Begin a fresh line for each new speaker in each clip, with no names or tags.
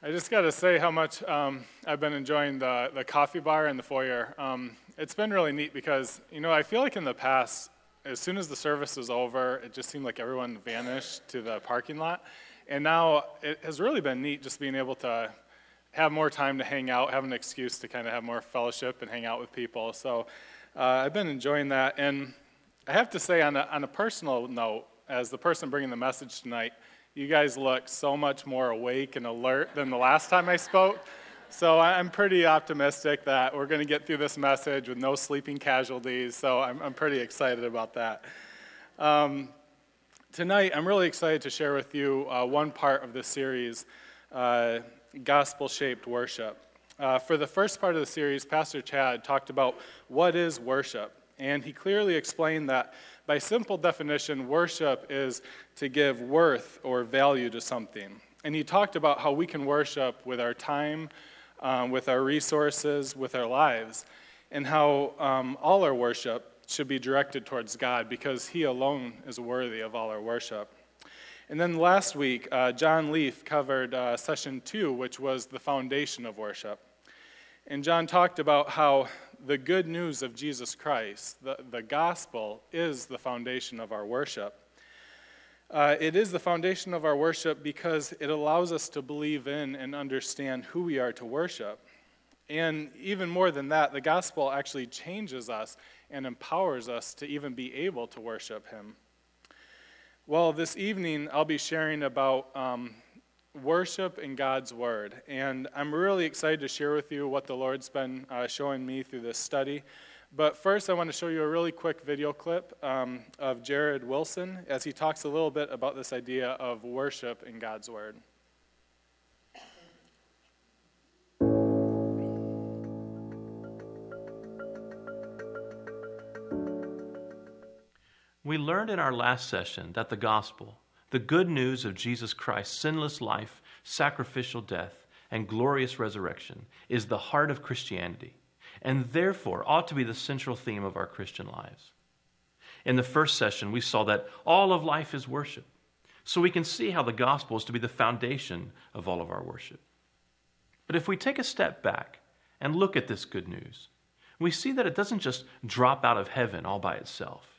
I just got to say how much um, I've been enjoying the, the coffee bar in the foyer. Um, it's been really neat because, you know, I feel like in the past, as soon as the service was over, it just seemed like everyone vanished to the parking lot. And now it has really been neat just being able to have more time to hang out, have an excuse to kind of have more fellowship and hang out with people. So uh, I've been enjoying that. And I have to say, on a, on a personal note, as the person bringing the message tonight, you guys look so much more awake and alert than the last time I spoke. So I'm pretty optimistic that we're going to get through this message with no sleeping casualties. So I'm, I'm pretty excited about that. Um, tonight, I'm really excited to share with you uh, one part of the series uh, gospel shaped worship. Uh, for the first part of the series, Pastor Chad talked about what is worship. And he clearly explained that by simple definition, worship is to give worth or value to something. And he talked about how we can worship with our time, um, with our resources, with our lives, and how um, all our worship should be directed towards God because He alone is worthy of all our worship. And then last week, uh, John Leaf covered uh, session two, which was the foundation of worship. And John talked about how the good news of Jesus Christ, the, the gospel, is the foundation of our worship. Uh, it is the foundation of our worship because it allows us to believe in and understand who we are to worship. And even more than that, the gospel actually changes us and empowers us to even be able to worship Him. Well, this evening I'll be sharing about um, worship in God's Word. And I'm really excited to share with you what the Lord's been uh, showing me through this study. But first, I want to show you a really quick video clip um, of Jared Wilson as he talks a little bit about this idea of worship in God's Word.
We learned in our last session that the gospel, the good news of Jesus Christ's sinless life, sacrificial death, and glorious resurrection is the heart of Christianity, and therefore ought to be the central theme of our Christian lives. In the first session, we saw that all of life is worship, so we can see how the gospel is to be the foundation of all of our worship. But if we take a step back and look at this good news, we see that it doesn't just drop out of heaven all by itself.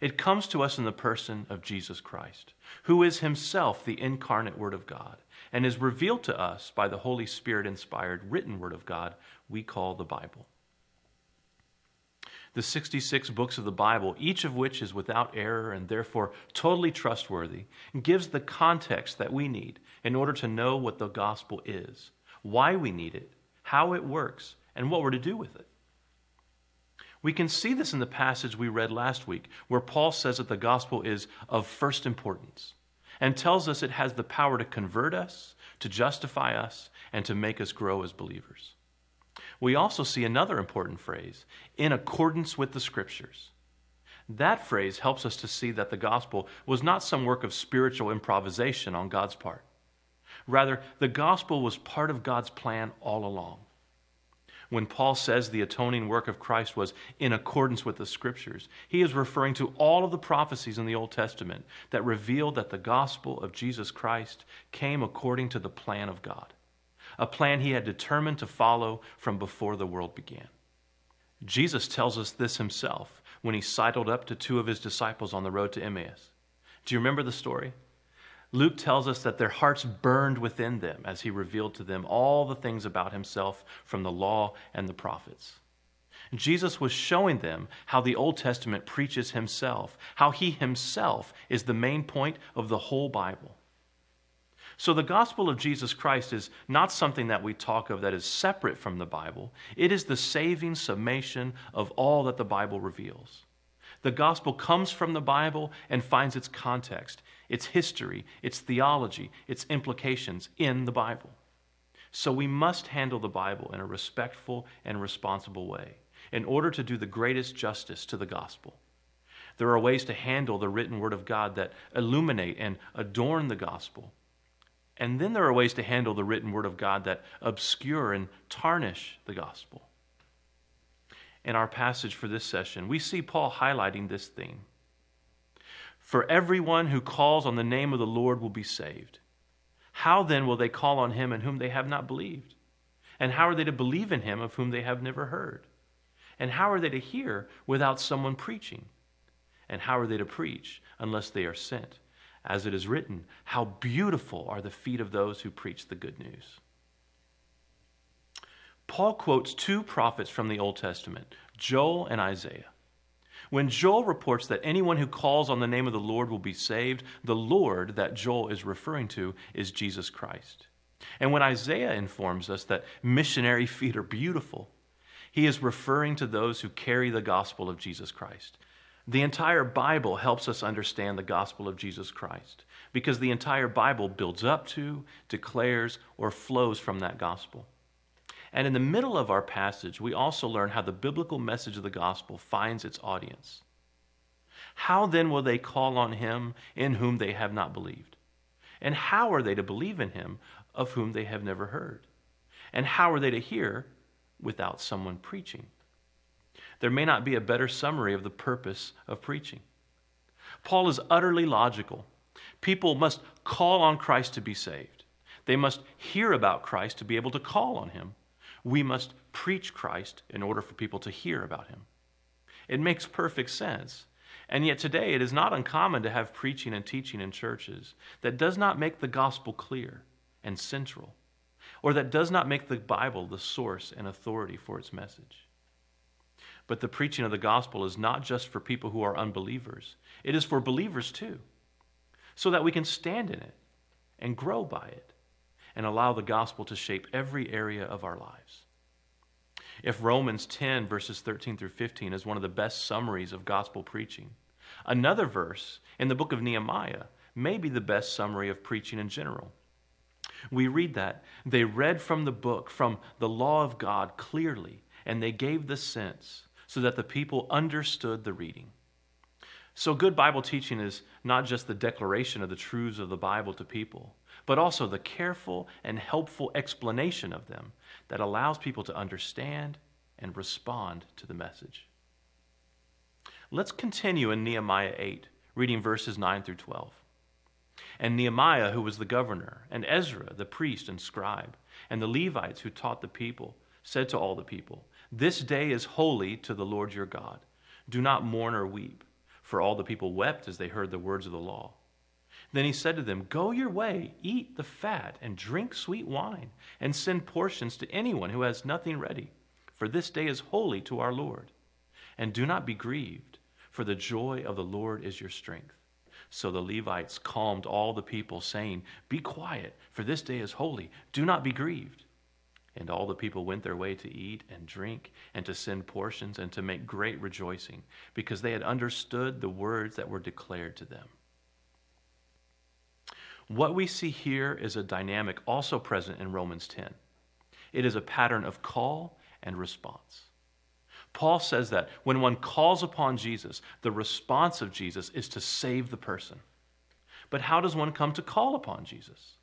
It comes to us in the person of Jesus Christ, who is himself the incarnate Word of God and is revealed to us by the Holy Spirit inspired written Word of God we call the Bible. The 66 books of the Bible, each of which is without error and therefore totally trustworthy, gives the context that we need in order to know what the gospel is, why we need it, how it works, and what we're to do with it. We can see this in the passage we read last week, where Paul says that the gospel is of first importance and tells us it has the power to convert us, to justify us, and to make us grow as believers. We also see another important phrase in accordance with the scriptures. That phrase helps us to see that the gospel was not some work of spiritual improvisation on God's part. Rather, the gospel was part of God's plan all along. When Paul says the atoning work of Christ was in accordance with the scriptures, he is referring to all of the prophecies in the Old Testament that revealed that the gospel of Jesus Christ came according to the plan of God, a plan he had determined to follow from before the world began. Jesus tells us this himself when he sidled up to two of his disciples on the road to Emmaus. Do you remember the story? Luke tells us that their hearts burned within them as he revealed to them all the things about himself from the law and the prophets. Jesus was showing them how the Old Testament preaches himself, how he himself is the main point of the whole Bible. So, the gospel of Jesus Christ is not something that we talk of that is separate from the Bible. It is the saving summation of all that the Bible reveals. The gospel comes from the Bible and finds its context, its history, its theology, its implications in the Bible. So we must handle the Bible in a respectful and responsible way in order to do the greatest justice to the gospel. There are ways to handle the written word of God that illuminate and adorn the gospel. And then there are ways to handle the written word of God that obscure and tarnish the gospel. In our passage for this session, we see Paul highlighting this theme. For everyone who calls on the name of the Lord will be saved. How then will they call on him in whom they have not believed? And how are they to believe in him of whom they have never heard? And how are they to hear without someone preaching? And how are they to preach unless they are sent? As it is written, How beautiful are the feet of those who preach the good news. Paul quotes two prophets from the Old Testament, Joel and Isaiah. When Joel reports that anyone who calls on the name of the Lord will be saved, the Lord that Joel is referring to is Jesus Christ. And when Isaiah informs us that missionary feet are beautiful, he is referring to those who carry the gospel of Jesus Christ. The entire Bible helps us understand the gospel of Jesus Christ because the entire Bible builds up to, declares, or flows from that gospel. And in the middle of our passage, we also learn how the biblical message of the gospel finds its audience. How then will they call on him in whom they have not believed? And how are they to believe in him of whom they have never heard? And how are they to hear without someone preaching? There may not be a better summary of the purpose of preaching. Paul is utterly logical. People must call on Christ to be saved. They must hear about Christ to be able to call on him we must preach Christ in order for people to hear about him. It makes perfect sense. And yet, today, it is not uncommon to have preaching and teaching in churches that does not make the gospel clear and central, or that does not make the Bible the source and authority for its message. But the preaching of the gospel is not just for people who are unbelievers, it is for believers too, so that we can stand in it and grow by it and allow the gospel to shape every area of our lives. If Romans 10, verses 13 through 15, is one of the best summaries of gospel preaching, another verse in the book of Nehemiah may be the best summary of preaching in general. We read that they read from the book, from the law of God clearly, and they gave the sense so that the people understood the reading. So, good Bible teaching is not just the declaration of the truths of the Bible to people, but also the careful and helpful explanation of them that allows people to understand and respond to the message. Let's continue in Nehemiah 8, reading verses 9 through 12. And Nehemiah, who was the governor, and Ezra, the priest and scribe, and the Levites who taught the people, said to all the people, This day is holy to the Lord your God. Do not mourn or weep. For all the people wept as they heard the words of the law. Then he said to them, Go your way, eat the fat, and drink sweet wine, and send portions to anyone who has nothing ready, for this day is holy to our Lord. And do not be grieved, for the joy of the Lord is your strength. So the Levites calmed all the people, saying, Be quiet, for this day is holy. Do not be grieved. And all the people went their way to eat and drink, and to send portions, and to make great rejoicing, because they had understood the words that were declared to them. What we see here is a dynamic also present in Romans 10. It is a pattern of call and response. Paul says that when one calls upon Jesus, the response of Jesus is to save the person. But how does one come to call upon Jesus?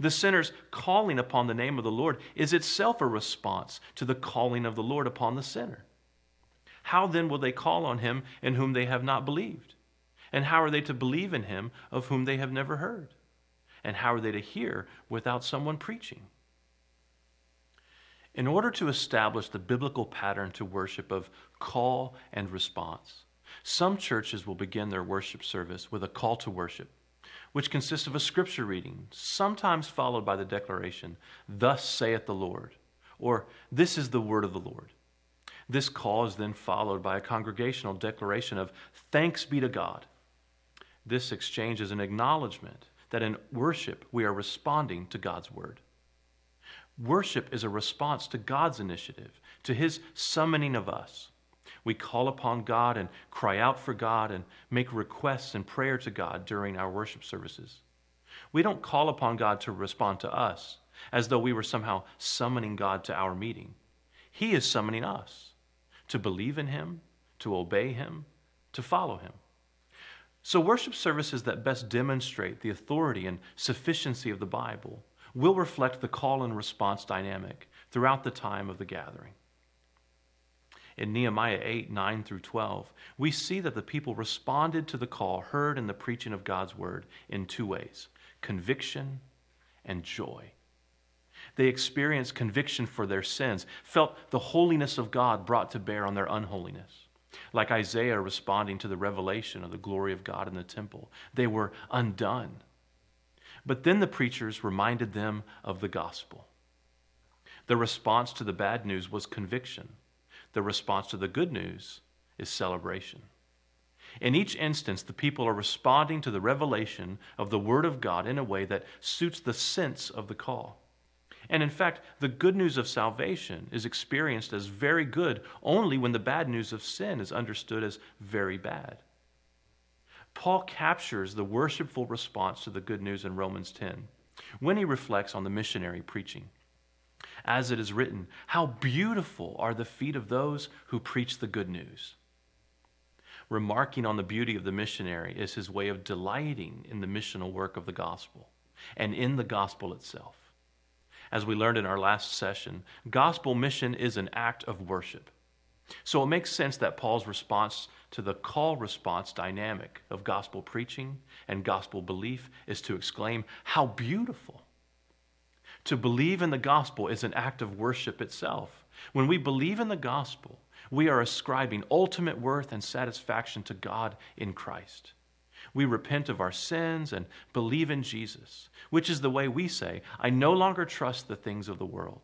The sinner's calling upon the name of the Lord is itself a response to the calling of the Lord upon the sinner. How then will they call on him in whom they have not believed? And how are they to believe in him of whom they have never heard? And how are they to hear without someone preaching? In order to establish the biblical pattern to worship of call and response, some churches will begin their worship service with a call to worship, which consists of a scripture reading, sometimes followed by the declaration, Thus saith the Lord, or This is the word of the Lord. This call is then followed by a congregational declaration of thanks be to God. This exchange is an acknowledgement that in worship we are responding to God's word. Worship is a response to God's initiative, to his summoning of us. We call upon God and cry out for God and make requests and prayer to God during our worship services. We don't call upon God to respond to us as though we were somehow summoning God to our meeting. He is summoning us to believe in Him, to obey Him, to follow Him. So, worship services that best demonstrate the authority and sufficiency of the Bible will reflect the call and response dynamic throughout the time of the gathering. In Nehemiah 8, 9 through 12, we see that the people responded to the call heard in the preaching of God's word in two ways conviction and joy. They experienced conviction for their sins, felt the holiness of God brought to bear on their unholiness. Like Isaiah responding to the revelation of the glory of God in the temple, they were undone. But then the preachers reminded them of the gospel. The response to the bad news was conviction. The response to the good news is celebration. In each instance, the people are responding to the revelation of the Word of God in a way that suits the sense of the call. And in fact, the good news of salvation is experienced as very good only when the bad news of sin is understood as very bad. Paul captures the worshipful response to the good news in Romans 10 when he reflects on the missionary preaching. As it is written, How beautiful are the feet of those who preach the good news. Remarking on the beauty of the missionary is his way of delighting in the missional work of the gospel and in the gospel itself. As we learned in our last session, gospel mission is an act of worship. So it makes sense that Paul's response to the call response dynamic of gospel preaching and gospel belief is to exclaim, How beautiful! To believe in the gospel is an act of worship itself. When we believe in the gospel, we are ascribing ultimate worth and satisfaction to God in Christ. We repent of our sins and believe in Jesus, which is the way we say, I no longer trust the things of the world,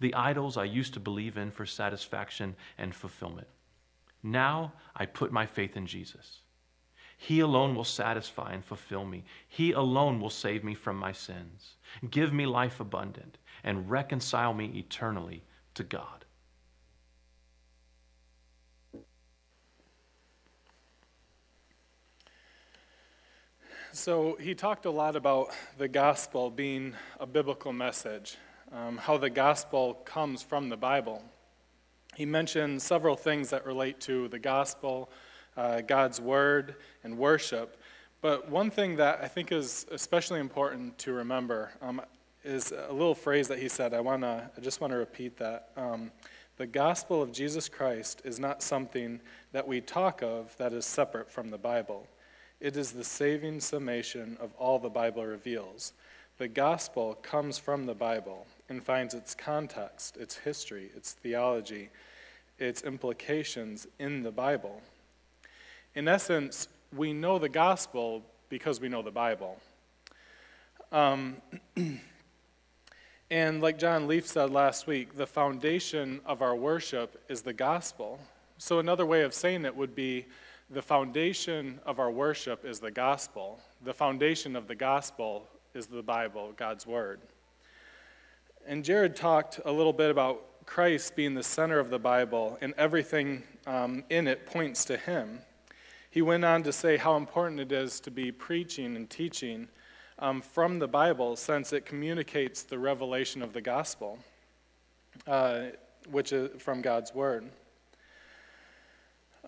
the idols I used to believe in for satisfaction and fulfillment. Now I put my faith in Jesus. He alone will satisfy and fulfill me. He alone will save me from my sins, give me life abundant, and reconcile me eternally to God.
So he talked a lot about the gospel being a biblical message, um, how the gospel comes from the Bible. He mentioned several things that relate to the gospel, uh, God's word, and worship. But one thing that I think is especially important to remember um, is a little phrase that he said. I, wanna, I just want to repeat that. Um, the gospel of Jesus Christ is not something that we talk of that is separate from the Bible. It is the saving summation of all the Bible reveals. The gospel comes from the Bible and finds its context, its history, its theology, its implications in the Bible. In essence, we know the gospel because we know the Bible. Um, and like John Leaf said last week, the foundation of our worship is the gospel. So, another way of saying it would be the foundation of our worship is the gospel. The foundation of the gospel is the Bible, God's Word. And Jared talked a little bit about Christ being the center of the Bible, and everything um, in it points to Him. He went on to say how important it is to be preaching and teaching um, from the Bible, since it communicates the revelation of the gospel, uh, which is from God's Word.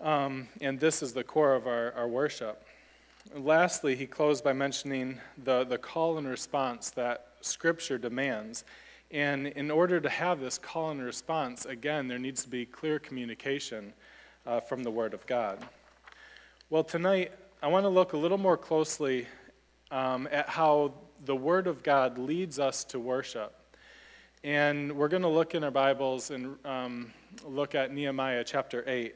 Um, and this is the core of our, our worship. lastly, he closed by mentioning the, the call and response that Scripture demands. And in order to have this call and response, again, there needs to be clear communication uh, from the Word of God. Well, tonight, I want to look a little more closely um, at how the Word of God leads us to worship. And we're going to look in our Bibles and um, look at Nehemiah chapter 8.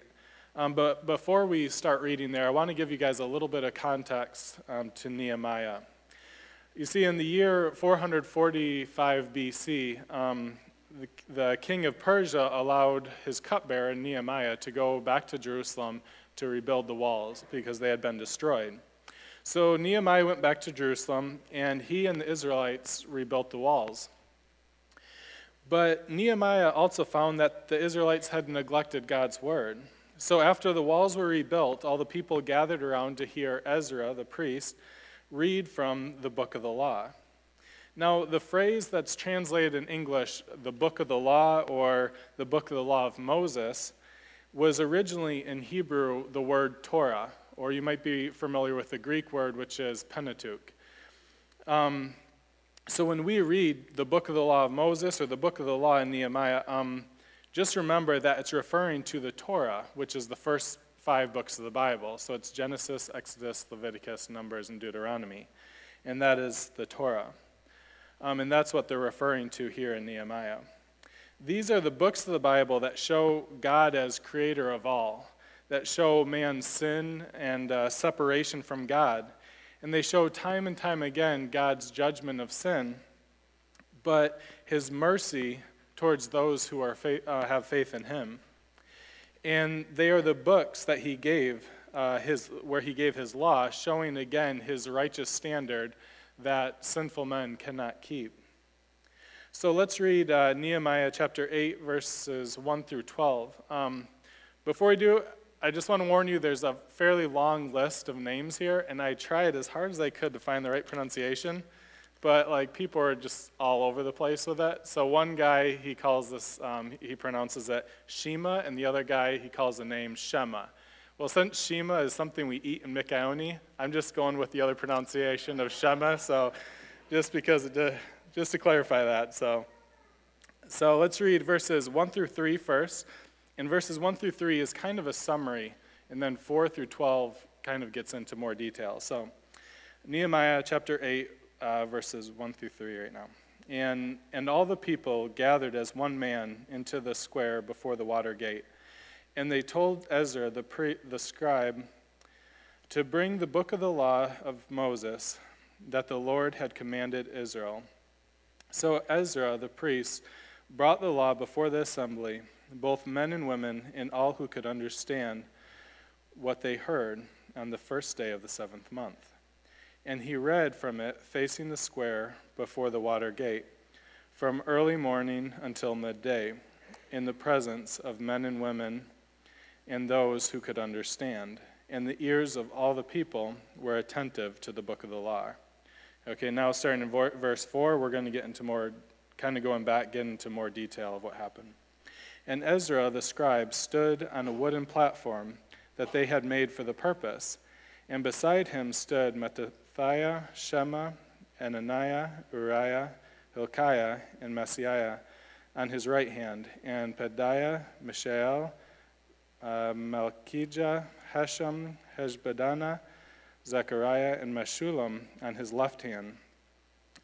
Um, but before we start reading there, I want to give you guys a little bit of context um, to Nehemiah. You see, in the year 445 BC, um, the, the, king of Persia allowed his cupbearer, Nehemiah, to go back to Jerusalem to rebuild the walls because they had been destroyed. So Nehemiah went back to Jerusalem, and he and the Israelites rebuilt the walls. But Nehemiah also found that the Israelites had neglected God's word. So after the walls were rebuilt, all the people gathered around to hear Ezra, the priest, read from the book of the law. Now, the phrase that's translated in English, the book of the law or the book of the law of Moses, was originally in Hebrew the word Torah, or you might be familiar with the Greek word, which is Pentateuch. Um, so when we read the book of the law of Moses or the book of the law in Nehemiah, um, just remember that it's referring to the Torah, which is the first five books of the Bible. So it's Genesis, Exodus, Leviticus, Numbers, and Deuteronomy. And that is the Torah. Um, and that's what they're referring to here in Nehemiah. These are the books of the Bible that show God as creator of all, that show man's sin and uh, separation from God. And they show time and time again God's judgment of sin, but his mercy towards those who are uh, have faith in him. And they are the books that he gave, uh, his, where he gave his law, showing again his righteous standard that sinful men cannot keep. So let's read uh, Nehemiah chapter 8, verses 1 through 12. Um, before we do, I just want to warn you there's a fairly long list of names here, and I tried as hard as I could to find the right pronunciation, but like people are just all over the place with it. So one guy, he calls this, um, he pronounces it Shema, and the other guy, he calls the name Shema. Well, since Shema is something we eat in Mikaoni, I'm just going with the other pronunciation of Shema, so just because it just to clarify that. So, so let's read verses 1 through three first. And verses 1 through 3 is kind of a summary, and then 4 through 12 kind of gets into more detail. So, Nehemiah chapter 8, uh, verses 1 through 3 right now. And, and all the people gathered as one man into the square before the water gate. And they told Ezra, the, pre, the scribe, to bring the book of the law of Moses that the Lord had commanded Israel. So Ezra, the priest, brought the law before the assembly, both men and women, and all who could understand what they heard on the first day of the seventh month. And he read from it facing the square before the water gate, from early morning until midday, in the presence of men and women and those who could understand. And the ears of all the people were attentive to the book of the law. Okay, now starting in verse 4, we're going to get into more, kind of going back, get into more detail of what happened. And Ezra the scribe stood on a wooden platform that they had made for the purpose. And beside him stood Mattithiah, Shema, Ananiah, Uriah, Hilkiah, and Maaseiah on his right hand, and Pedaiah, Mishael, uh, Malchijah, Hashum, Hashbaddanah, Zechariah, and Meshullam on his left hand.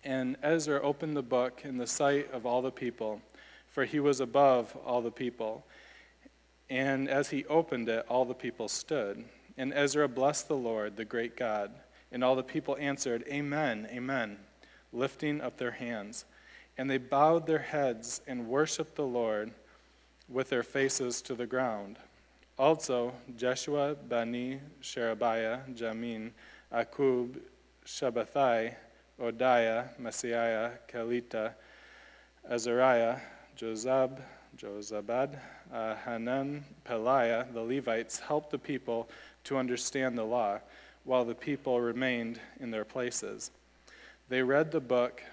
And Ezra opened the book in the sight of all the people, for he was above all the people. And as he opened it, all the people stood. And Ezra blessed the Lord, the great God. And all the people answered, Amen, Amen, lifting up their hands. And they bowed their heads and worshiped the Lord with their faces to the ground. Also, Jeshua, Bani, Sherebiah, Jamin, Akkub, Shabbethai, Hodiah, Maaseiah, Kelita, Azariah, Jozab, Jozabad, uh, Hanan, Pelaiah, the Levites, helped the people to understand the law, while the people remained in their places. They read the book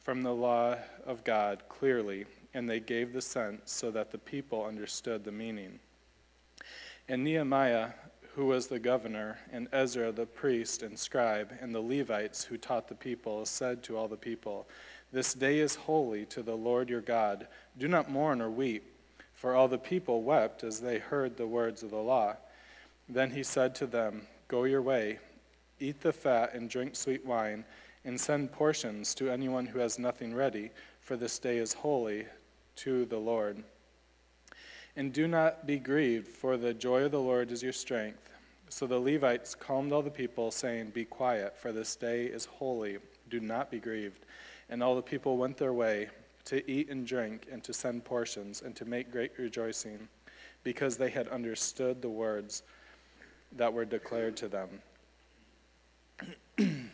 from the law of God clearly, and they gave the sense so that the people understood the meaning. And Nehemiah, who was the governor, and Ezra the priest and scribe, and the Levites who taught the people, said to all the people, This day is holy to the Lord your God. Do not mourn or weep. For all the people wept as they heard the words of the law. Then he said to them, Go your way, eat the fat and drink sweet wine, and send portions to anyone who has nothing ready, for this day is holy to the Lord. And do not be grieved, for the joy of the Lord is your strength. So the Levites calmed all the people, saying, Be quiet, for this day is holy. Do not be grieved. And all the people went their way to eat and drink, and to send portions, and to make great rejoicing, because they had understood the words that were declared to them.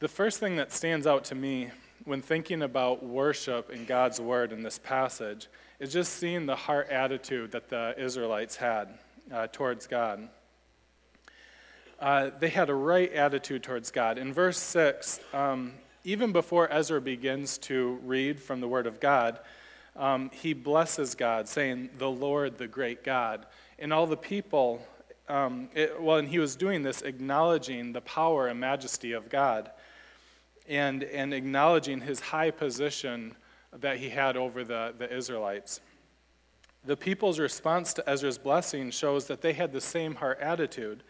the first thing that stands out to me when thinking about worship in God's word in this passage is just seeing the heart attitude that the Israelites had uh, towards God. Uh, they had a right attitude towards God. In verse 6, um, even before Ezra begins to read from the Word of God, um, he blesses God, saying, The Lord, the great God. And all the people, um, it, well, and he was doing this, acknowledging the power and majesty of God and, and acknowledging his high position that he had over the, the Israelites. The people's response to Ezra's blessing shows that they had the same heart attitude.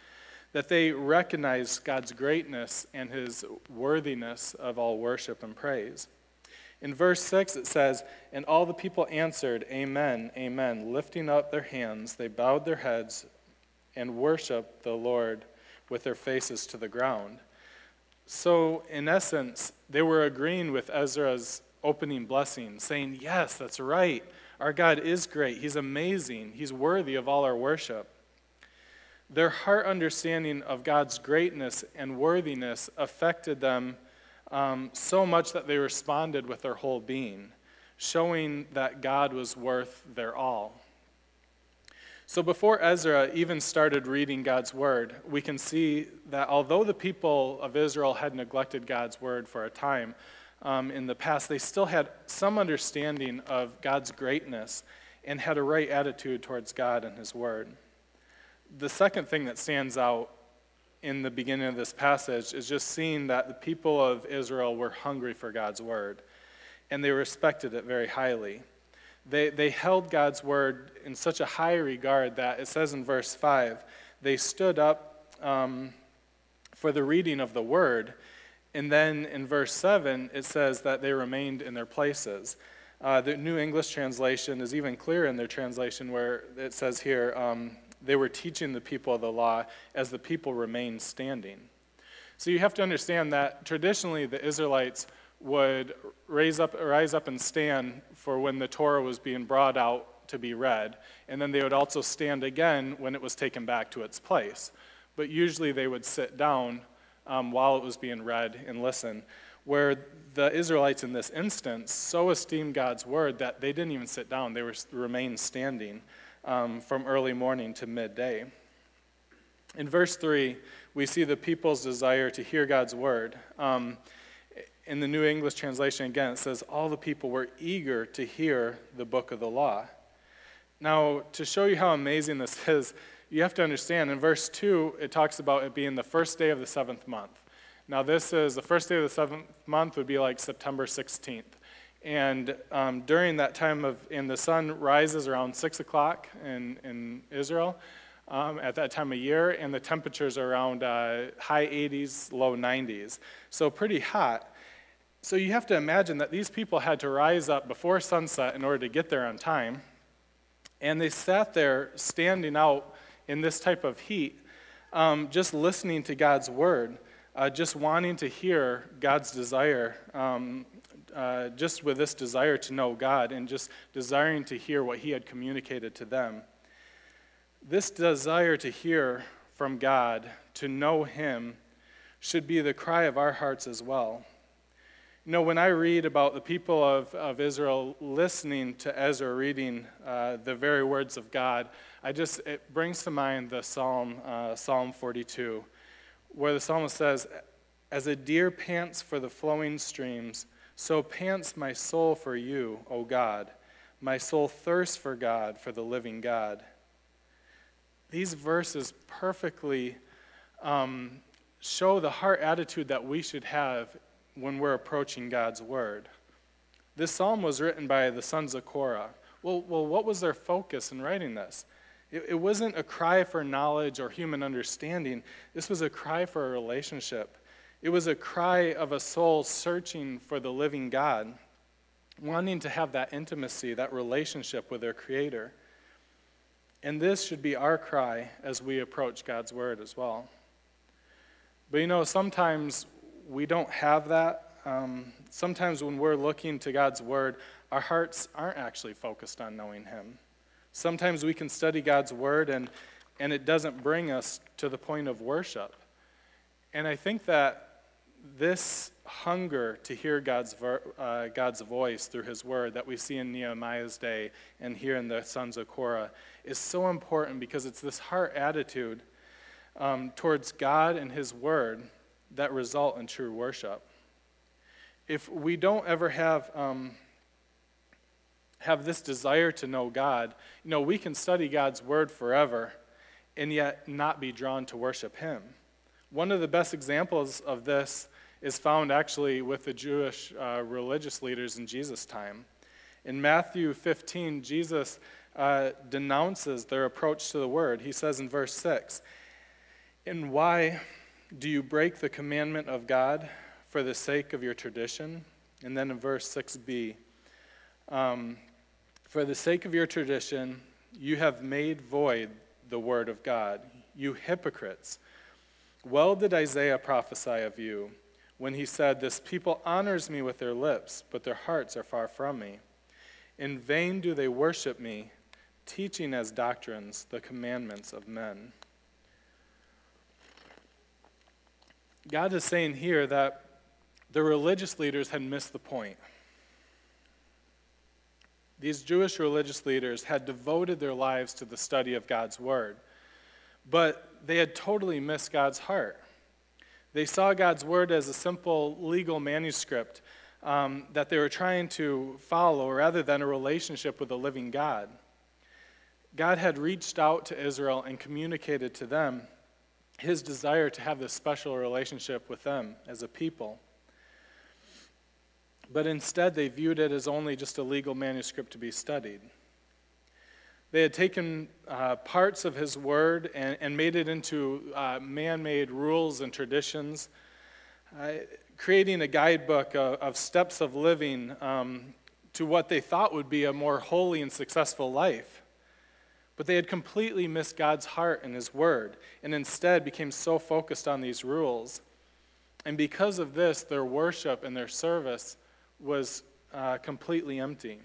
that they recognized God's greatness and his worthiness of all worship and praise. In verse 6, it says, And all the people answered, Amen, Amen. Lifting up their hands, they bowed their heads and worshiped the Lord with their faces to the ground. So, in essence, they were agreeing with Ezra's opening blessing, saying, Yes, that's right. Our God is great. He's amazing. He's worthy of all our worship. Their heart understanding of God's greatness and worthiness affected them um, so much that they responded with their whole being, showing that God was worth their all. So before Ezra even started reading God's word, we can see that although the people of Israel had neglected God's word for a time um, in the past, they still had some understanding of God's greatness and had a right attitude towards God and his word the second thing that stands out in the beginning of this passage is just seeing that the people of Israel were hungry for God's word, and they respected it very highly. They, they held God's word in such a high regard that it says in verse 5 they stood up um, for the reading of the word. And then in verse 7, it says that they remained in their places. Uh, the New English translation is even clearer in their translation where it says here, um, they were teaching the people the law as the people remained standing. So you have to understand that traditionally the Israelites would raise up, rise up and stand for when the Torah was being brought out to be read, and then they would also stand again when it was taken back to its place. But usually they would sit down um, while it was being read and listen. Where the Israelites in this instance so esteemed God's word that they didn't even sit down, they were remained standing um, from early morning to midday. In verse 3, we see the people's desire to hear God's word. Um, in the New English translation, again, it says, All the people were eager to hear the book of the law. Now, to show you how amazing this is, you have to understand in verse 2, it talks about it being the first day of the seventh month. Now, this is the first day of the seventh month, would be like September 16th. And um, during that time of, and the sun rises around 6 o'clock in, in Israel um, at that time of year, and the temperatures are around uh, high 80s, low 90s. So pretty hot. So you have to imagine that these people had to rise up before sunset in order to get there on time. And they sat there standing out in this type of heat, um, just listening to God's word, uh, just wanting to hear God's desire um, uh, just with this desire to know God and just desiring to hear what He had communicated to them. This desire to hear from God, to know Him, should be the cry of our hearts as well. You know, when I read about the people of, of Israel listening to Ezra reading uh, the very words of God, I just, it brings to mind the Psalm, uh, Psalm 42, where the psalmist says, As a deer pants for the flowing streams, so pants my soul for you, O God. My soul thirsts for God, for the living God. These verses perfectly um, show the heart attitude that we should have when we're approaching God's Word. This psalm was written by the sons of Korah. Well, well what was their focus in writing this? It, it wasn't a cry for knowledge or human understanding, this was a cry for a relationship. It was a cry of a soul searching for the living God, wanting to have that intimacy, that relationship with their Creator. And this should be our cry as we approach God's Word as well. But you know, sometimes we don't have that. Um, sometimes when we're looking to God's Word, our hearts aren't actually focused on knowing Him. Sometimes we can study God's Word and, and it doesn't bring us to the point of worship. And I think that this hunger to hear God's, uh, God's voice through his word that we see in Nehemiah's day and here in the sons of Korah is so important because it's this heart attitude um, towards God and his word that result in true worship. If we don't ever have, um, have this desire to know God, you know, we can study God's word forever and yet not be drawn to worship him. One of the best examples of this is found actually with the Jewish uh, religious leaders in Jesus' time. In Matthew 15, Jesus uh, denounces their approach to the word. He says in verse 6, And why do you break the commandment of God for the sake of your tradition? And then in verse 6b, um, for the sake of your tradition, you have made void the word of God, you hypocrites. Well did Isaiah prophesy of you when he said, This people honors me with their lips, but their hearts are far from me. In vain do they worship me, teaching as doctrines the commandments of men. God is saying here that the religious leaders had missed the point. These Jewish religious leaders had devoted their lives to the study of God's Word, but they had totally missed God's heart. They saw God's Word as a simple legal manuscript um, that they were trying to follow rather than a relationship with a living God. God had reached out to Israel and communicated to them his desire to have this special relationship with them as a people. But instead, they viewed it as only just a legal manuscript to be studied. They had taken uh, parts of his word and, and made it into uh, man made rules and traditions, uh, creating a guidebook of, of steps of living um, to what they thought would be a more holy and successful life. But they had completely missed God's heart and his word, and instead became so focused on these rules. And because of this, their worship and their service was uh, completely empty.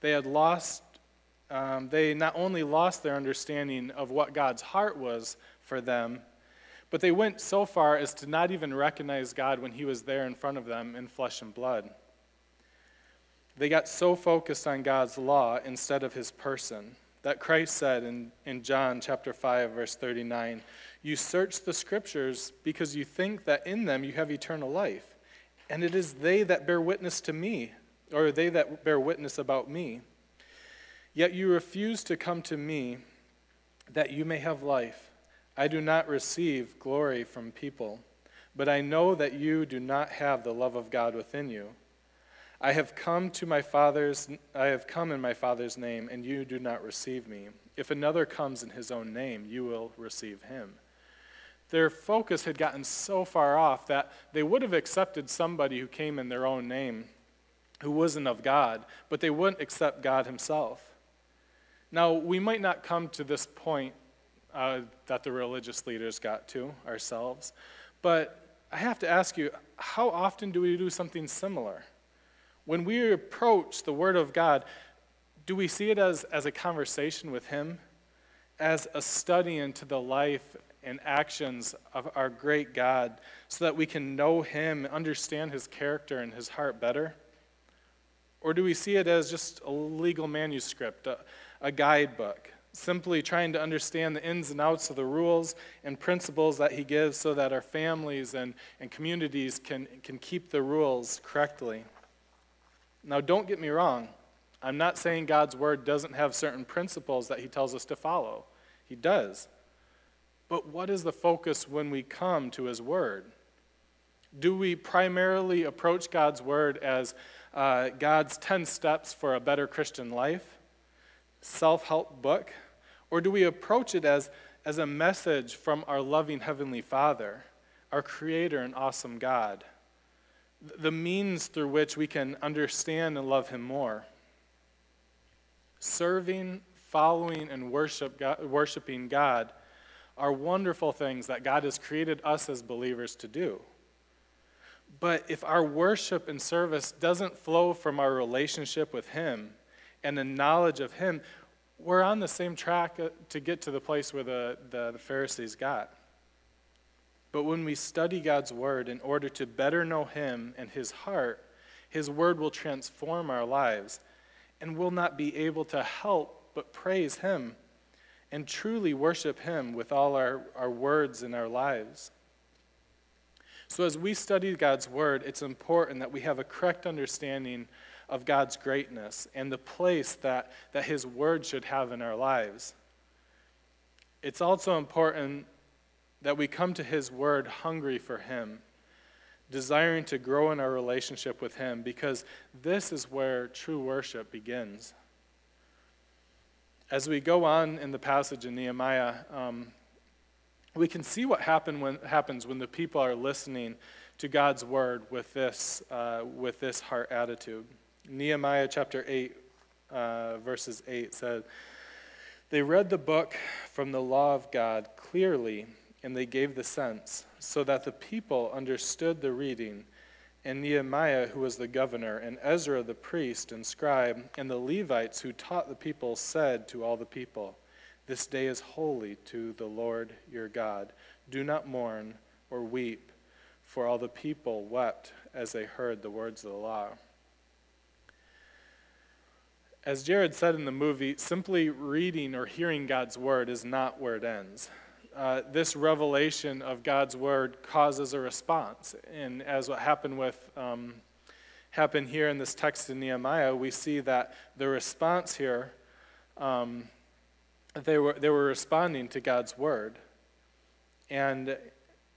They had lost, um, they not only lost their understanding of what God's heart was for them, but they went so far as to not even recognize God when He was there in front of them in flesh and blood. They got so focused on God's law instead of His person that Christ said in, in John chapter 5, verse 39 You search the scriptures because you think that in them you have eternal life and it is they that bear witness to me, or they that bear witness about me. Yet you refuse to come to me that you may have life. I do not receive glory from people, but I know that you do not have the love of God within you. I have come to my father's I have come in my father's name and you do not receive me. If another comes in his own name, you will receive him their focus had gotten so far off that they would have accepted somebody who came in their own name who wasn't of God, but they wouldn't accept God Himself. Now, we might not come to this point uh, that the religious leaders got to ourselves, but I have to ask you how often do we do something similar? When we approach the Word of God, do we see it as, as a conversation with Him? As a study into the life and actions of our great God so that we can know Him, understand His character and His heart better? Or do we see it as just a legal manuscript, a guidebook, simply trying to understand the ins and outs of the rules and principles that He gives so that our families and, and communities can, can keep the rules correctly? Now, don't get me wrong. I'm not saying God's Word doesn't have certain principles that He tells us to follow. He does. But what is the focus when we come to His Word? Do we primarily approach God's Word as uh, God's 10 steps for a better Christian life, self help book? Or do we approach it as, as a message from our loving Heavenly Father, our Creator and awesome God? The means through which we can understand and love Him more. Serving, following, and worship God, worshiping God are wonderful things that God has created us as believers to do. But if our worship and service doesn't flow from our relationship with Him and the knowledge of Him, we're on the same track uh, to get to the place where the, the, the Pharisees got. But when we study God's Word in order to better know Him and His heart, His Word will transform our lives and we'll not be able to help but praise Him and truly worship Him with all our, our words and our lives. So, as we study God's Word, it's important that we have a correct understanding of God's greatness and the place that, that His Word should have in our lives. It's also important that we come to His Word hungry for Him, desiring to grow in our relationship with Him, because this is where true worship begins. As we go on in the passage in Nehemiah, um, we can see what happen when, happens when the people are listening to God's word with this, uh, with this heart attitude. Nehemiah chapter 8, uh, verses 8 said, They read the book from the law of God clearly, and they gave the sense, so that the people understood the reading. And Nehemiah, who was the governor, and Ezra the priest and scribe, and the Levites who taught the people, said to all the people, This day is holy to the Lord your God. Do not mourn or weep, for all the people wept as they heard the words of the law. As Jared said in the movie, simply reading or hearing God's word is not where it ends. Uh, this revelation of God's word causes a response. And as what happened with um, happened here in this text in Nehemiah, we see that the response here, um, they were they were responding to God's word. And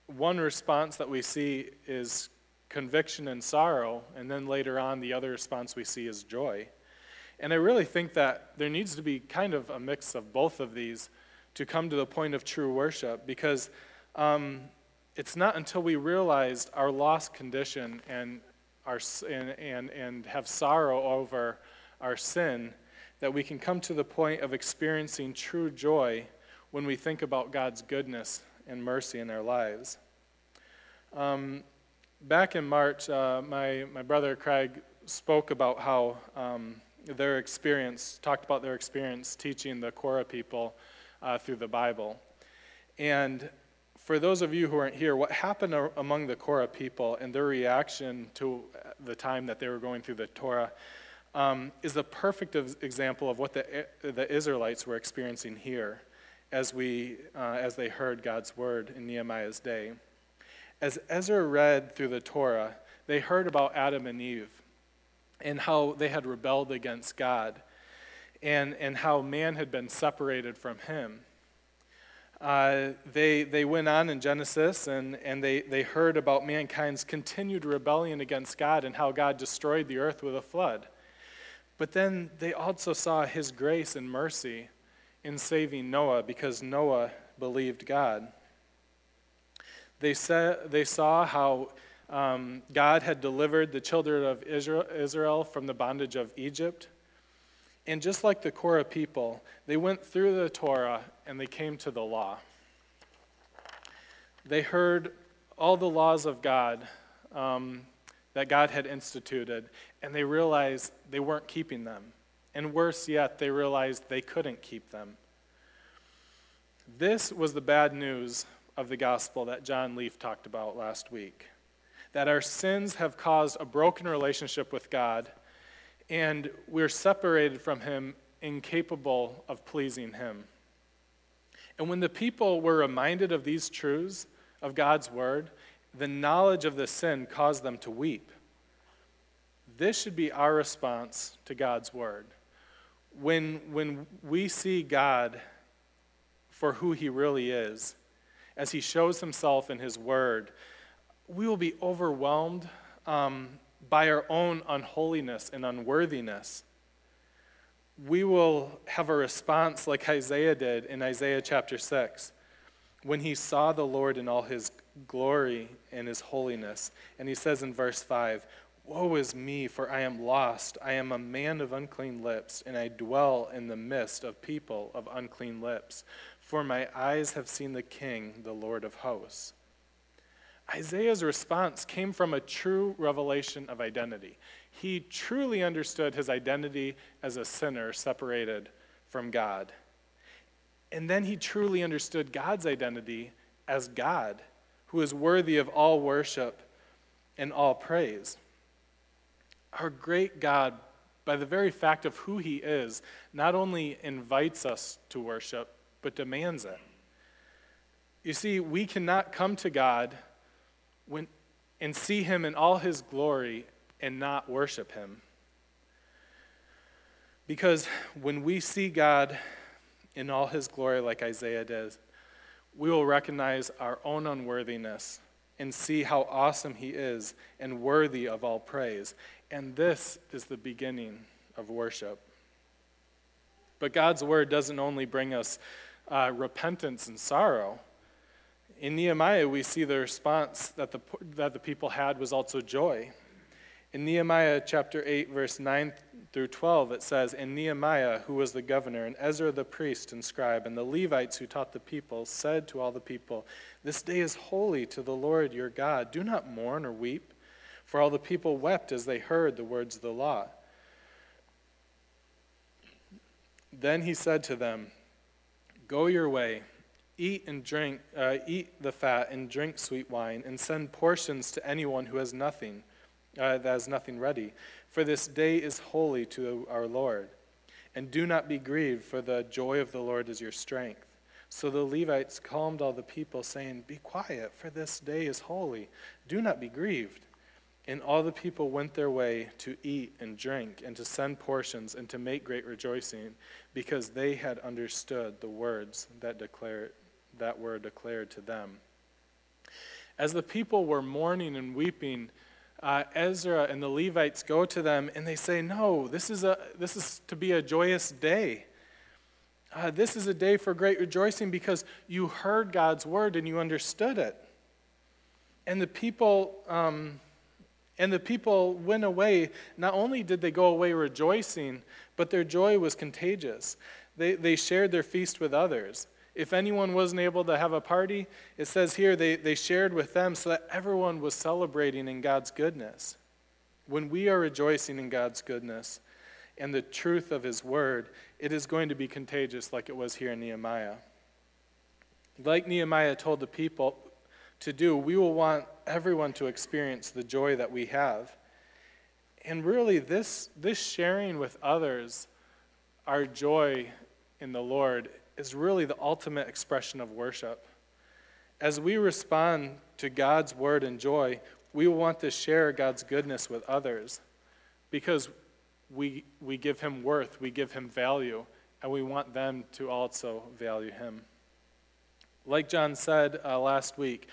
one response that we see is conviction and sorrow, and then later on, the other response we see is joy. And I really think that there needs to be kind of a mix of both of these to come to the point of true worship because um, it's not until we realize our lost condition and, our, and, and, and have sorrow over our sin that we can come to the point of experiencing true joy when we think about God's goodness and mercy in our lives. Um, back in March, uh, my, my brother Craig spoke about how um, their experience, talked about their experience teaching the Korah people uh, through the Bible. And for those of you who aren't here, what happened among the Korah people and their reaction to the time that they were going through the Torah um, is a perfect example of what the, the Israelites were experiencing here as, we, uh, as they heard God's word in Nehemiah's day. As Ezra read through the Torah, they heard about Adam and Eve and how they had rebelled against God and, and how man had been separated from him. Uh, they, they went on in Genesis and, and they, they heard about mankind's continued rebellion against God and how God destroyed the earth with a flood. But then they also saw his grace and mercy in saving Noah because Noah believed God. They, sa- they saw how um, God had delivered the children of Israel from the bondage of Egypt. And just like the Korah people, they went through the Torah and they came to the law. They heard all the laws of God um, that God had instituted, and they realized they weren't keeping them. And worse yet, they realized they couldn't keep them. This was the bad news of the gospel that John Leaf talked about last week that our sins have caused a broken relationship with God, and we're separated from Him, incapable of pleasing Him. And when the people were reminded of these truths of God's Word, the knowledge of the sin caused them to weep. This should be our response to God's Word. When, when we see God for who He really is, as He shows Himself in His Word, we will be overwhelmed um, by our own unholiness and unworthiness. We will have a response like Isaiah did in Isaiah chapter 6 when he saw the Lord in all his glory and his holiness. And he says in verse 5 Woe is me, for I am lost. I am a man of unclean lips, and I dwell in the midst of people of unclean lips. For my eyes have seen the King, the Lord of hosts. Isaiah's response came from a true revelation of identity. He truly understood his identity as a sinner separated from God. And then he truly understood God's identity as God, who is worthy of all worship and all praise. Our great God, by the very fact of who he is, not only invites us to worship, but demands it. You see, we cannot come to God when, and see him in all his glory and not worship him. Because when we see God in all his glory, like Isaiah does, we will recognize our own unworthiness and see how awesome he is and worthy of all praise. And this is the beginning of worship. But God's word doesn't only bring us uh, repentance and sorrow, In Nehemiah, we see the response that the, that the people had was also joy. In Nehemiah chapter 8, verse 9 through 12, it says, And Nehemiah, who was the governor, and Ezra the priest and scribe, and the Levites who taught the people, said to all the people, This day is holy to the Lord your God. Do not mourn or weep. For all the people wept as they heard the words of the law. Then he said to them, Go your way, eat and drink, uh, eat the fat and drink sweet wine, and send portions to anyone who has nothing, uh, that has nothing ready. For this day is holy to our Lord. And do not be grieved, for the joy of the Lord is your strength. So the Levites calmed all the people, saying, Be quiet, for this day is holy. Do not be grieved. And all the people went their way to eat and drink, and to send portions, and to make great rejoicing, because they had understood the words that, declare, that were declared to them. As the people were mourning and weeping, uh, Ezra and the Levites go to them and they say, No, this is, a, this is to be a joyous day. Uh, this is a day for great rejoicing because you heard God's word and you understood it. And the people. Um, and the people went away. Not only did they go away rejoicing, but their joy was contagious. They, they shared their feast with others. If anyone wasn't able to have a party, it says here they, they shared with them so that everyone was celebrating in God's goodness. When we are rejoicing in God's goodness and the truth of His word, it is going to be contagious like it was here in Nehemiah. Like Nehemiah told the people, to do, we will want everyone to experience the joy that we have. And really, this, this sharing with others our joy in the Lord is really the ultimate expression of worship. As we respond to God's word and joy, we want to share God's goodness with others because we, we give him worth, we give him value, and we want them to also value him. Like John said uh, last week,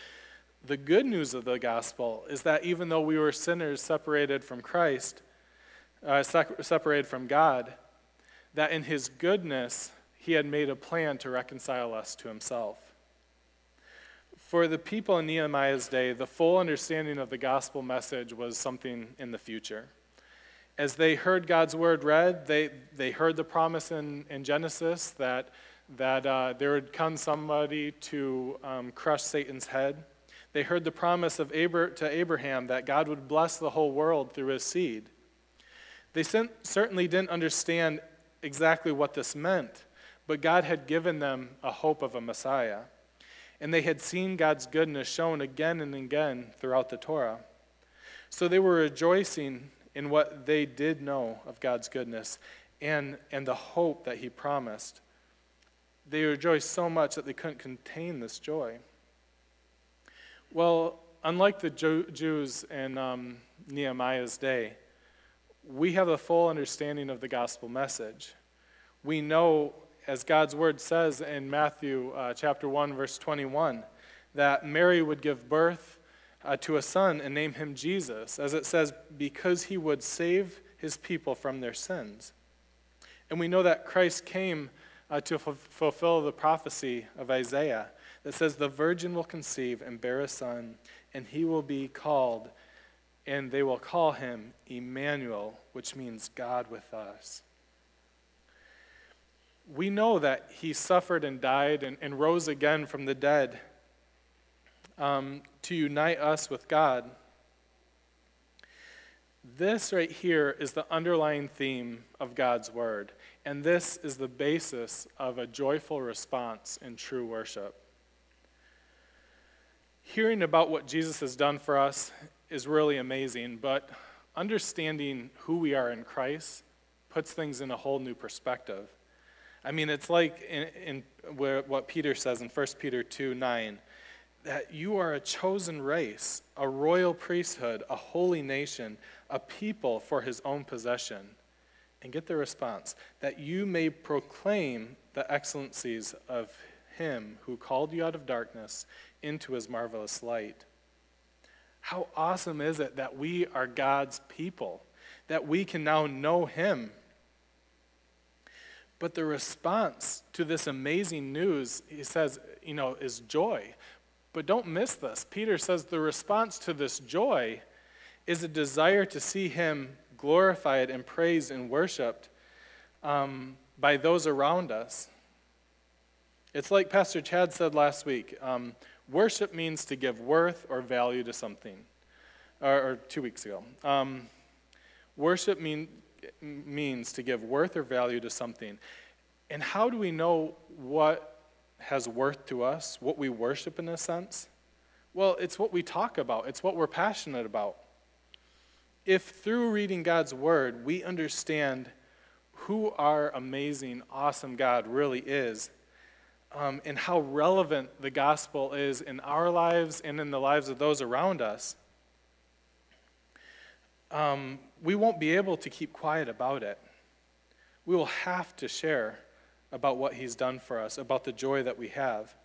the good news of the gospel is that even though we were sinners separated from Christ, uh, separated from God, that in his goodness, he had made a plan to reconcile us to himself. For the people in Nehemiah's day, the full understanding of the gospel message was something in the future. As they heard God's word read, they, they heard the promise in, in Genesis that that uh, there would come somebody to um, crush Satan's head. They heard the promise of Abra- to Abraham that God would bless the whole world through his seed. They certainly didn't understand exactly what this meant, but God had given them a hope of a Messiah. And they had seen God's goodness shown again and again throughout the Torah. So they were rejoicing in what they did know of God's goodness and, and the hope that He promised. They rejoiced so much that they couldn't contain this joy. Well, unlike the Jews in um, Nehemiah's day, we have a full understanding of the gospel message. We know, as God's word says in Matthew uh, chapter 1, verse 21, that Mary would give birth uh, to a son and name him Jesus, as it says, because he would save his people from their sins. And we know that Christ came uh, to f- fulfill the prophecy of Isaiah that says, The virgin will conceive and bear a son, and he will be called, and they will call him Emmanuel, which means God with us. We know that he suffered and died and, and rose again from the dead um, to unite us with God. This right here is the underlying theme of God's word, and this is the basis of a joyful response in true worship. Hearing about what Jesus has done for us is really amazing, but understanding who we are in Christ puts things in a whole new perspective. I mean, it's like in, in what Peter says in 1 Peter 2 9 that you are a chosen race, a royal priesthood, a holy nation, a people for his own possession. And get the response that you may proclaim the excellencies of him who called you out of darkness into his marvelous light. How awesome is it that we are God's people, that we can now know him? But the response to this amazing news, he says, you know, is joy. But don't miss this. Peter says the response to this joy is a desire to see him glorified and praised and worshiped um, by those around us. It's like Pastor Chad said last week um, worship means to give worth or value to something, or, or two weeks ago. Um, worship mean, means to give worth or value to something. And how do we know what has worth to us, what we worship in a sense? Well, it's what we talk about, it's what we're passionate about. If through reading God's Word we understand who our amazing, awesome God really is, um, and how relevant the gospel is in our lives and in the lives of those around us, um, we won't be able to keep quiet about it. We will have to share about what He's done for us, about the joy that we have.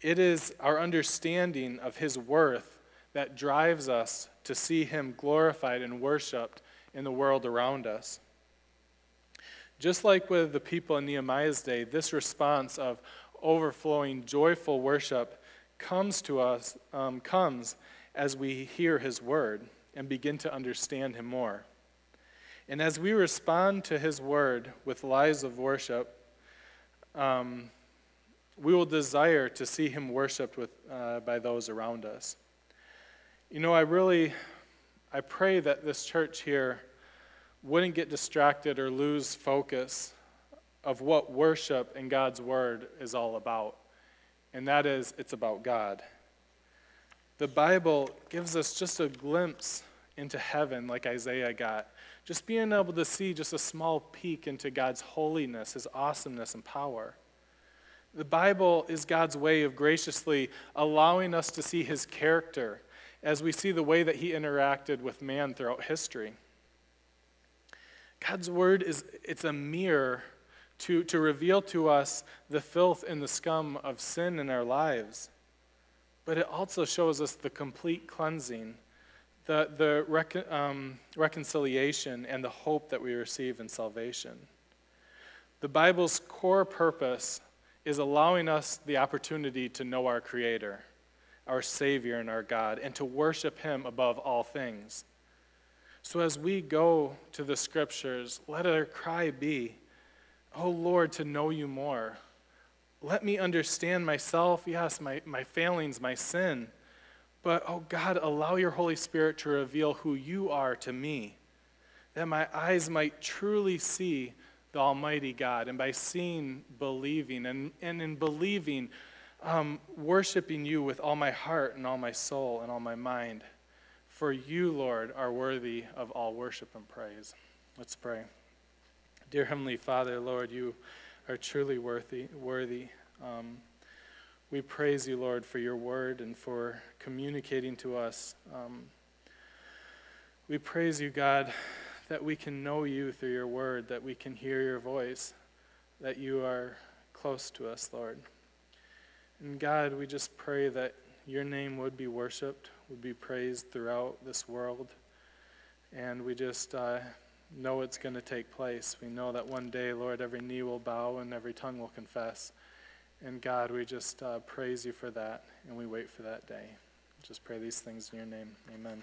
It is our understanding of His worth that drives us to see Him glorified and worshiped in the world around us. Just like with the people in Nehemiah's day, this response of overflowing, joyful worship comes to us, um, comes as we hear His word and begin to understand Him more. And as we respond to His word with lives of worship, um, we will desire to see Him worshiped with, uh, by those around us. You know, I really, I pray that this church here wouldn't get distracted or lose focus of what worship and God's word is all about. And that is, it's about God. The Bible gives us just a glimpse into heaven, like Isaiah got. Just being able to see just a small peek into God's holiness, His awesomeness, and power. The Bible is God's way of graciously allowing us to see His character as we see the way that He interacted with man throughout history. God's word is it's a mirror to, to reveal to us the filth and the scum of sin in our lives. But it also shows us the complete cleansing the, the um, reconciliation and the hope that we receive in salvation. The Bible's core purpose is allowing us the opportunity to know our Creator, our Savior, and our God, and to worship Him above all things. So as we go to the Scriptures, let our cry be, Oh Lord, to know you more. Let me understand myself, yes, my, my failings, my sin but, oh God, allow your Holy Spirit to reveal who you are to me, that my eyes might truly see the Almighty God, and by seeing, believing, and, and in believing, um, worshiping you with all my heart and all my soul and all my mind. For you, Lord, are worthy of all worship and praise. Let's pray. Dear Heavenly Father, Lord, you are truly worthy. worthy. Um, we praise you, Lord, for your word and for communicating to us. Um, we praise you, God, that we can know you through your word, that we can hear your voice, that you are close to us, Lord. And God, we just pray that your name would be worshiped, would be praised throughout this world. And we just uh, know it's going to take place. We know that one day, Lord, every knee will bow and every tongue will confess. And God, we just uh, praise you for that, and we wait for that day. Just pray these things in your name. Amen.